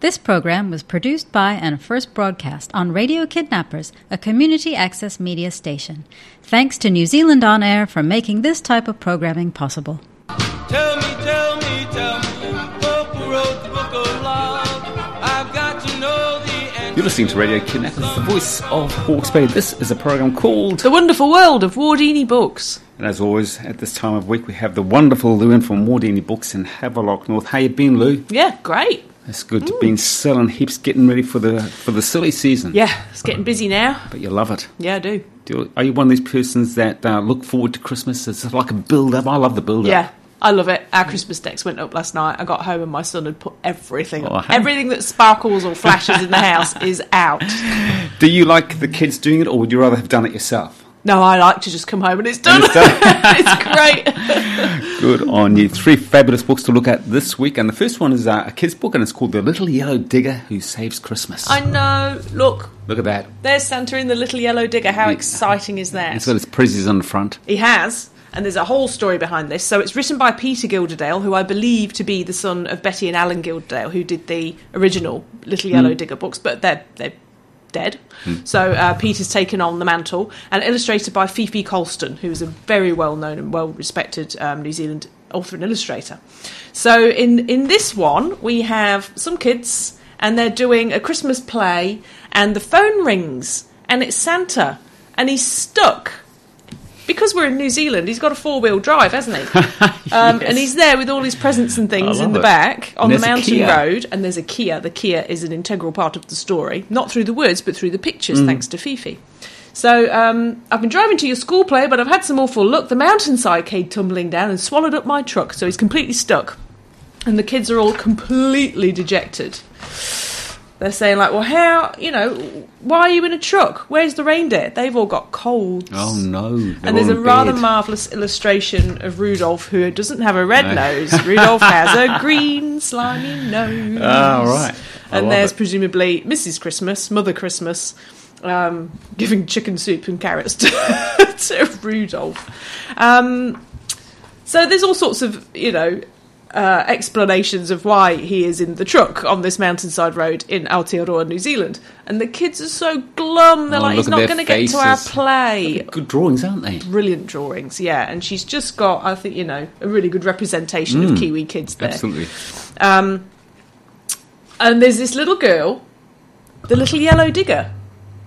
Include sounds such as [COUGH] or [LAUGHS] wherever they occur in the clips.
This program was produced by and first broadcast on Radio Kidnappers, a community access media station. Thanks to New Zealand On Air for making this type of programming possible. Tell me, tell me, tell me, who wrote the book of love? I've got to know the answer. You're listening to Radio Kidnappers, the voice of Hawke's Bay. This is a program called, The Wonderful World of Wardini Books. and as always, at this time of week, we have the wonderful Lou from Wardini Books in Havelock North. How you been, Lou? Yeah, great. It's good. Been selling heaps, getting ready for the for the silly season. Yeah, it's getting busy now. But you love it. Yeah, I do. Do are you one of these persons that uh, look forward to Christmas? It's like a build up. I love the build up. Yeah, I love it. Our Christmas decks went up last night. I got home and my son had put everything Oh, hey. Everything that sparkles or flashes in the house is out. [LAUGHS] Do you like the kids doing it, or would you rather have done it yourself? No, I like to just come home and it's done. it's done. [LAUGHS] it's great. [LAUGHS] Good on you. Three fabulous books to look at this week, and the first one is uh, a kids' book, and it's called "The Little Yellow Digger Who Saves Christmas." I know. Look, Look at that. there's Santa in the little yellow digger. How exciting is that? It's got its prezzies on the front. He has, and there's a whole story behind this. So it's written by Peter Gilderdale, who I believe to be the son of Betty and Alan Gilderdale, who did the original Little Yellow Digger books, but they're they're dead. So uh, Peter's taken on the mantle, and illustrated by Fifi Colston, who's a very well known and well respected um, New Zealand author and illustrator. So in in this one, we have some kids, and they're doing a Christmas play, and the phone rings, and it's Santa, and he's stuck because we're in New Zealand, he's got a four wheel drive, hasn't he? [LAUGHS] Um, And he's there with all his presents and things in the it. back on the mountain road, and there's a Kea. The Kea is an integral part of the story, not through the words, but through the pictures, thanks to Fifi. So um, I've been driving to your school play, but I've had some awful luck. The mountainside came tumbling down and swallowed up my truck, so he's completely stuck. And the kids are all completely dejected. They're saying like, "Well, how? You know, why are you in a truck? Where's the reindeer? They've all got colds." Oh no! And there's a rather bed. marvellous illustration of Rudolph who doesn't have a red No. nose. Rudolph has a [LAUGHS] green slimy nose. Ah, right. I And there's it. presumably Mrs. Christmas, Mother Christmas, um, giving chicken soup and carrots [LAUGHS] to, to Rudolph. Um, so there's all sorts of, you know, uh, explanations of why he is in the truck on this mountainside road in Aotearoa, New Zealand. And the kids are so glum. They're Oh, like, he's not going to get to our play Good drawings, aren't they? brilliant drawings, yeah. And she's just got, I think, you know, a really good representation of Kiwi kids there. Absolutely. Um, and there's this little girl, the little yellow digger,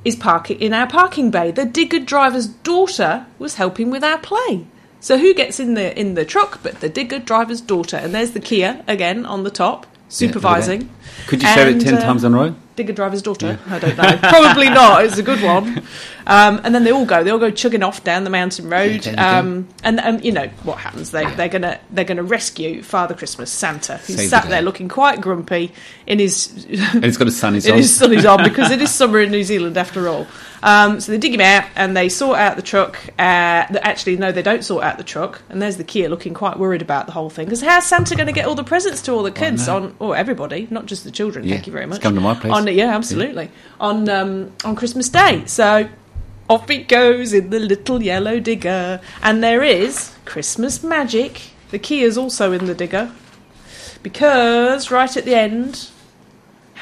is parking in our parking bay. The digger driver's daughter was helping with our play. So who gets in the in the truck but the digger driver's daughter? And there's the Kea again on the top, supervising. Could you say it ten uh, times in a row? Digger driver's daughter. I don't know. Probably [LAUGHS] not. It's a good one. Um, and then they all go. They all go chugging off down the mountain road. Yeah, Um, and um, you know what happens? They they're gonna they're gonna rescue Father Christmas, Santa, who's Save sat day. there looking quite grumpy in his And it's got a sunny [LAUGHS] in his sunnies on [LAUGHS] because it is summer in New Zealand after all. Um, so they dig him out and they sort out the truck. Uh, actually, no, they don't sort out the truck. And there's the Kea looking quite worried about the whole thing because how's Santa going to get all the presents to all the kids no. on, or everybody, not just the children? Yeah, Thank you very much. come to my place. On yeah, absolutely on um, on Christmas Day. So off it goes in the little yellow digger, and there is Christmas magic. The Kea's also in the digger because right at the end.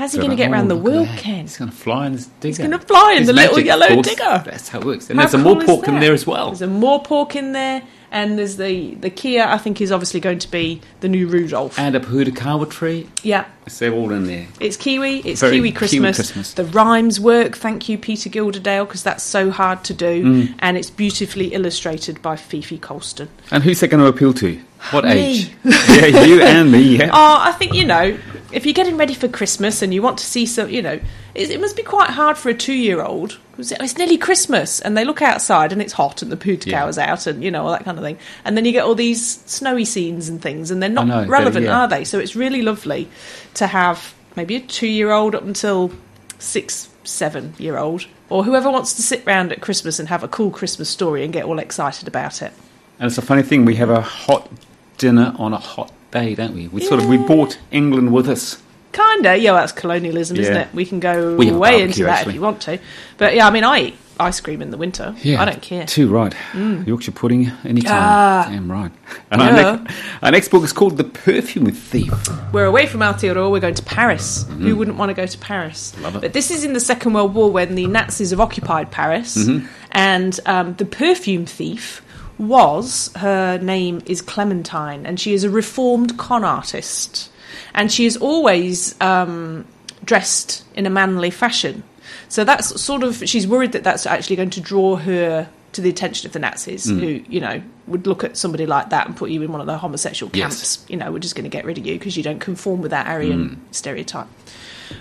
How's he going to get Oh, around the look at world, that. Ken? He's going to fly in his digger. He's gonna fly in the little yellow digger. That's how it works. And How there's cool more is pork in there as well. There's a morepork in there, and there's the the Kea. I think is obviously going to be the new Rudolph. And a Pohutukawa tree. yeah, It's they're all in there. it's Kiwi. It's Very Kiwi Kiwi Christmas. Christmas. The rhymes work. Thank you, Peter Gilderdale, because that's so hard to do, Mm. and it's beautifully illustrated by Fifi Colston. And who's that going to appeal to? What Me. age? [LAUGHS] yeah, you and me. Yeah. Oh, I think you know, if you're getting ready for Christmas and you want to see some, you know, it, it must be quite hard for a two-year-old because oh, it's nearly Christmas and they look outside and it's hot and the poo Yeah. is out and you know all that kind of thing, and then you get all these snowy scenes and things, and they're not know, relevant, yeah. are they? So it's really lovely to have maybe a two-year-old up until six, seven-year-old. Or whoever wants to sit round at Christmas and have a cool Christmas story and get all excited about it. And it's a funny thing. We have a hot dinner on a hot day, don't we? We sort of we brought England with us. Kinda, yeah. Well, that's colonialism, isn't it? We can go We way into that actually. if you want to. But yeah, I mean, I eat ice cream in the winter. Yeah, I don't care. Too right. Yorkshire pudding anytime. Ah. Damn right. And our, next, our next book is called The Perfume Thief. We're away from Aotearoa, we're going to Paris. Who wouldn't want to go to Paris? Love it. But this is in the Second World War when the Nazis have occupied Paris, Mm-hmm. and um, the perfume thief was her name is Clementine, and she is a reformed con artist, and she is always um, dressed in a manly fashion. So that's sort of she's worried that that's actually going to draw her to the attention of the Nazis, Mm. who you know would look at somebody like that and put you in one of the homosexual Yes. camps. You know, we're just going to get rid of you because you don't conform with that Aryan stereotype.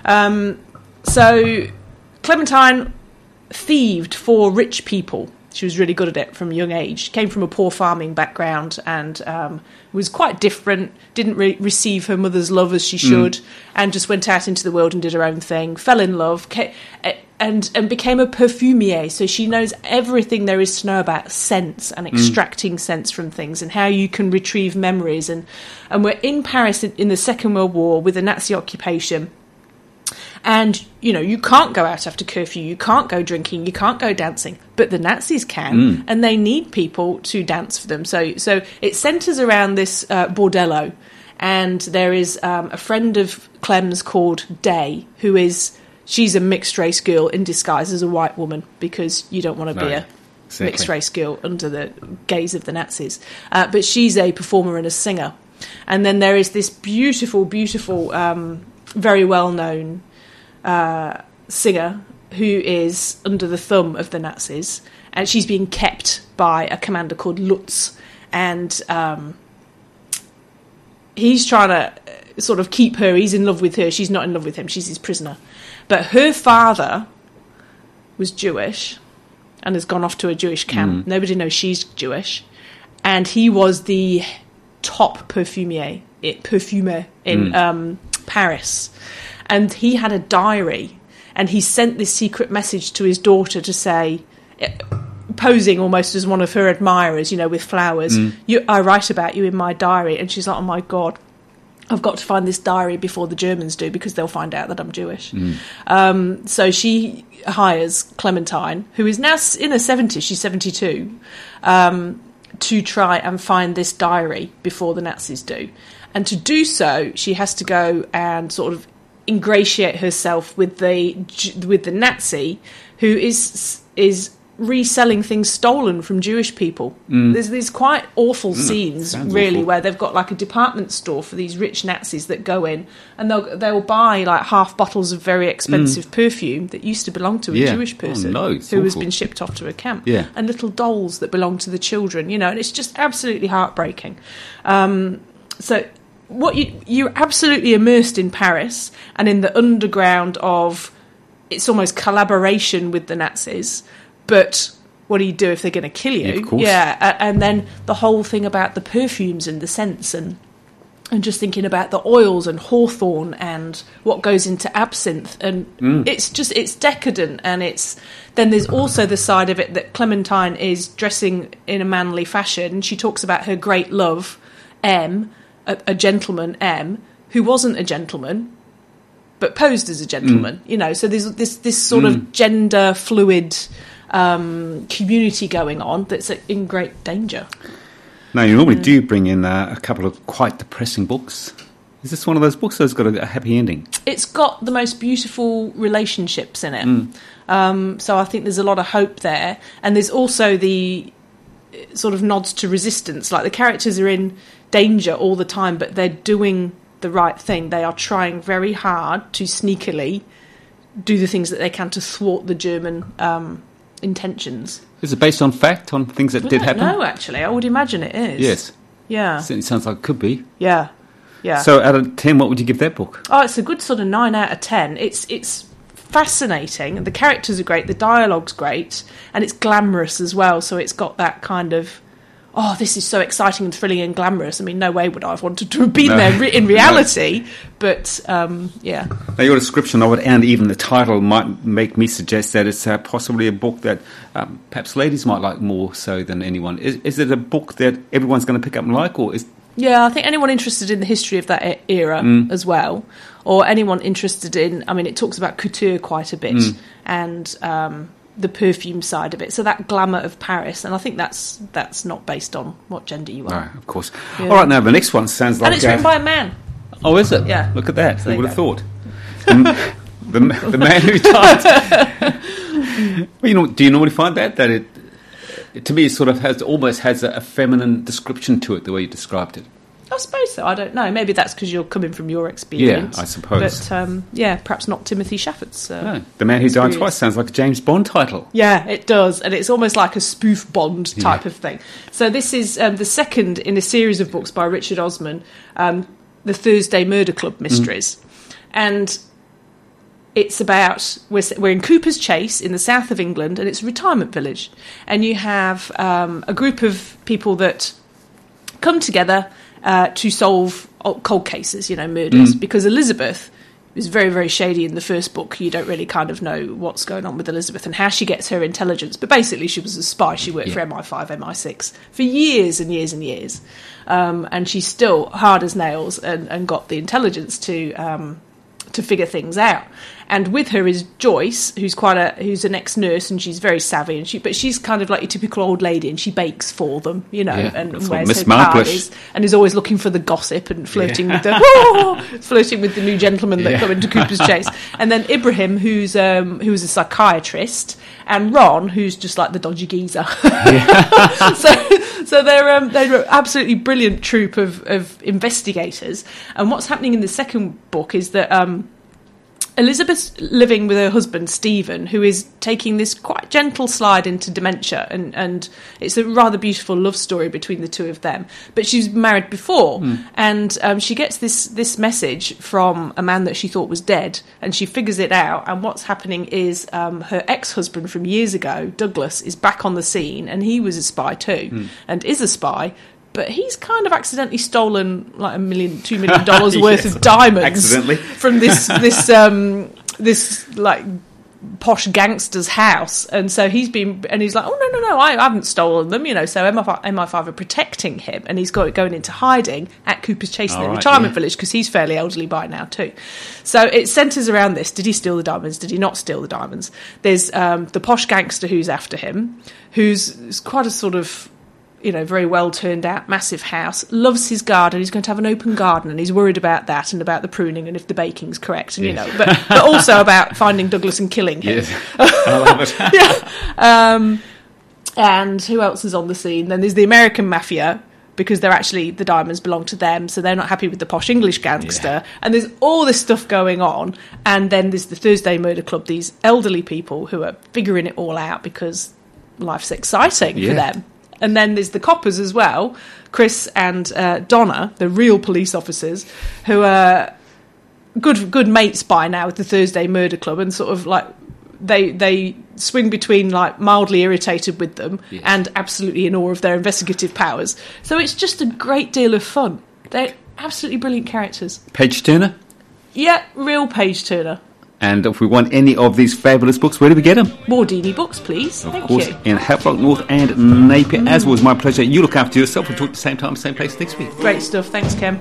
Um, so Clementine thieved for rich people. She was really good at it from a young age. She came from a poor farming background and um, was quite different. Didn't re- receive her mother's love as she should, and just went out into the world and did her own thing. Fell in love, ca- and and became a perfumier. So she knows everything there is to know about scents and extracting scents from things and how you can retrieve memories. And and we're in Paris in, in the Second World War with the Nazi occupation and you know you can't go out after curfew you can't go drinking you can't go dancing. But the nazis can and they need people to dance for them. So so it centers around this uh, bordello. And there is um, a friend of clem's called day who is she's a mixed race girl in disguise as a white woman because you don't want to be a exactly. mixed race girl under the gaze of the nazis. Uh, but she's a performer and a singer. And then there is this beautiful beautiful um, very well known uh, singer who is under the thumb of the Nazis, and she's being kept by a commander called Lutz, and um, he's trying to uh, sort of keep her. He's in love with her. She's not in love with him. She's his prisoner. But her father was Jewish and has gone off to a Jewish camp. Nobody knows she's Jewish, and he was the top perfumier, perfumer in um, Paris, and he had a diary, and he sent this secret message to his daughter to say. eh, Posing almost as one of her admirers, you know, with flowers. You, I write about you in my diary, and she's like, "Oh my god, I've got to find this diary before the Germans do because they'll find out that I'm Jewish. Um, so she hires Clementine, who is now in her 70s, she's 72, um, to try and find this diary before the Nazis do. And to do so, she has to go and sort of ingratiate herself with the with the Nazi, who is is reselling things stolen from Jewish people. There's these quite awful scenes, really, awful. where they've got like a department store for these rich Nazis that go in and they'll they'll buy like half bottles of very expensive perfume that used to belong to a Yeah. Jewish Oh, person no, it's who has been shipped off to a camp. Yeah. And little dolls that belong to the children, you know, and it's just absolutely heartbreaking. Um, so what you you're absolutely immersed in Paris and in the underground of it's almost collaboration with the Nazis, but what do you do if they're going to kill you? Yeah, of course. Yeah, and then the whole thing about the perfumes and the scents and and just thinking about the oils and hawthorn and what goes into absinthe and mm. it's just it's decadent and it's then there's also the side of it that Clementine is dressing in a manly fashion she talks about her great love M a, a gentleman M who wasn't a gentleman but posed as a gentleman you know so there's this this sort of gender fluid um, community going on that's in great danger Now, you normally Mm. do bring in uh, a couple of quite depressing books. Is this one of those books that's got a, a happy ending? it's got the most beautiful relationships in it. Um, so I think there's a lot of hope there, and there's also the uh, sort of nods to resistance. Like the characters are in danger all the time, but they're doing the right thing. They are trying very hard to sneakily do the things that they can to thwart the German um, intentions. Is it based on fact, on things that did happen? No, actually, I would imagine it is. Yes. Yeah. Certainly sounds like it could be. Yeah. Yeah. So, out of 10, what would you give that book? Oh, it's a good sort of nine out of ten. It's it's fascinating. The characters are great. The dialogue's great, and it's glamorous as well. So it's got that kind of oh, this is so exciting and thrilling and glamorous. I mean, no way would I have wanted to have been No. there re- in No. reality. But um, yeah, Now, your description of it and even the title might make me suggest that it's uh, possibly a book that um, perhaps ladies might like more so than anyone. Is, is it a book that everyone's going to pick up and like, or is yeah. I think anyone interested in the history of that era as well, or anyone interested in, I mean, it talks about couture quite a bit, and um, the perfume side of it. So that glamour of Paris, and I think that's that's not based on what gender you No, are. of course. Yeah. All right, now the next one sounds like. and it's uh, written by a man. oh, is it? Yeah. Look at that. there Who you would have thought? the, the, the man who died. [LAUGHS] well, you know, do you normally find that that it, it to me, it sort of has almost has a, a feminine description to it, the way you described it. I suppose so. I don't know. Maybe that's because you're coming from your experience. Yeah, I suppose. But um, yeah, perhaps not Timothy Schaffert's. Uh, No, the man who died twice sounds like a James Bond title. Yeah, it does, and it's almost like a spoof Bond type Yeah. of thing. So this is um, the second in a series of books by Richard Osman, um, the Thursday Murder Club mysteries, and it's about we're, we're in Cooper's Chase in the south of England, and it's a retirement village, and you have um, a group of people that come together uh, to solve cold cases, you know, murders, because Elizabeth is very, very shady in the first book. You don't really kind of know what's going on with Elizabeth and how she gets her intelligence. But basically, she was a spy. She worked for MI5, MI6 for years and years and years. Um, and she's still hard as nails and, and got the intelligence to. Um, to figure things out. And with her is Joyce, who's quite a who's an ex nurse, and she's very savvy. And she, but she's kind of like your typical old lady, and she bakes for them, you know, Yeah, and wears Miss her parties, and is always looking for the gossip and flirting with the [LAUGHS] [LAUGHS] [LAUGHS] flirting with the new gentlemen that Yeah. come into Cooper's Chase. And then Ibrahim, who's um, who's a psychiatrist, and Ron, who's just like the dodgy geezer. so, so they're um, they're an absolutely brilliant troupe of, of investigators. And what's happening in the second book is that um, Elizabeth's living with her husband Stephen, who is taking this quite gentle slide into dementia, and, and it's a rather beautiful love story between the two of them. But she's married before, and um, she gets this this message from a man that she thought was dead, and she figures it out. And what's happening is um, her ex husband from years ago, Douglas, is back on the scene, and he was a spy too, and is a spy. But he's kind of accidentally stolen like a million, two million dollars [LAUGHS] worth Yes. of diamonds Accidentally. from this [LAUGHS] this um this like posh gangster's house and so he's been and he's like oh no no no I, haven't stolen them you know so MI5, MI5 are protecting him and he's got going into hiding at Cooper's Chase in the right, retirement yeah. village because he's fairly elderly by now too so it centres around this did he steal the diamonds did he not steal the diamonds there's um, the posh gangster who's after him who's quite a sort of you know, very well turned out, massive house, loves his garden. He's going to have an open garden, and he's worried about that and about the pruning and if the baking's correct, and you know, but but also about finding Douglas and killing him. Yes, [LAUGHS] I love it. Um, and who else is on the scene? Then there's the American mafia because they're actually the diamonds belong to them, so they're not happy with the posh English gangster. Yeah. And there's all this stuff going on. And then there's the Thursday Murder Club, these elderly people who are figuring it all out because life's exciting for them. And then there's the coppers as well, Chris and uh, Donna, the real police officers, who are good good mates by now with the Thursday Murder Club, and sort of like they they swing between like mildly irritated with them Yes. and absolutely in awe of their investigative powers. So it's just a great deal of fun. They're absolutely brilliant characters. Page Turner. Yeah, real page turner. And if we want any of these fabulous books, where do we get them? Wardini books, please. Of Thank course, you. in Havelock North and Napier. As was my pleasure. You look after yourself. We'll talk at the same time, same place next week. Great stuff. Thanks, Kem.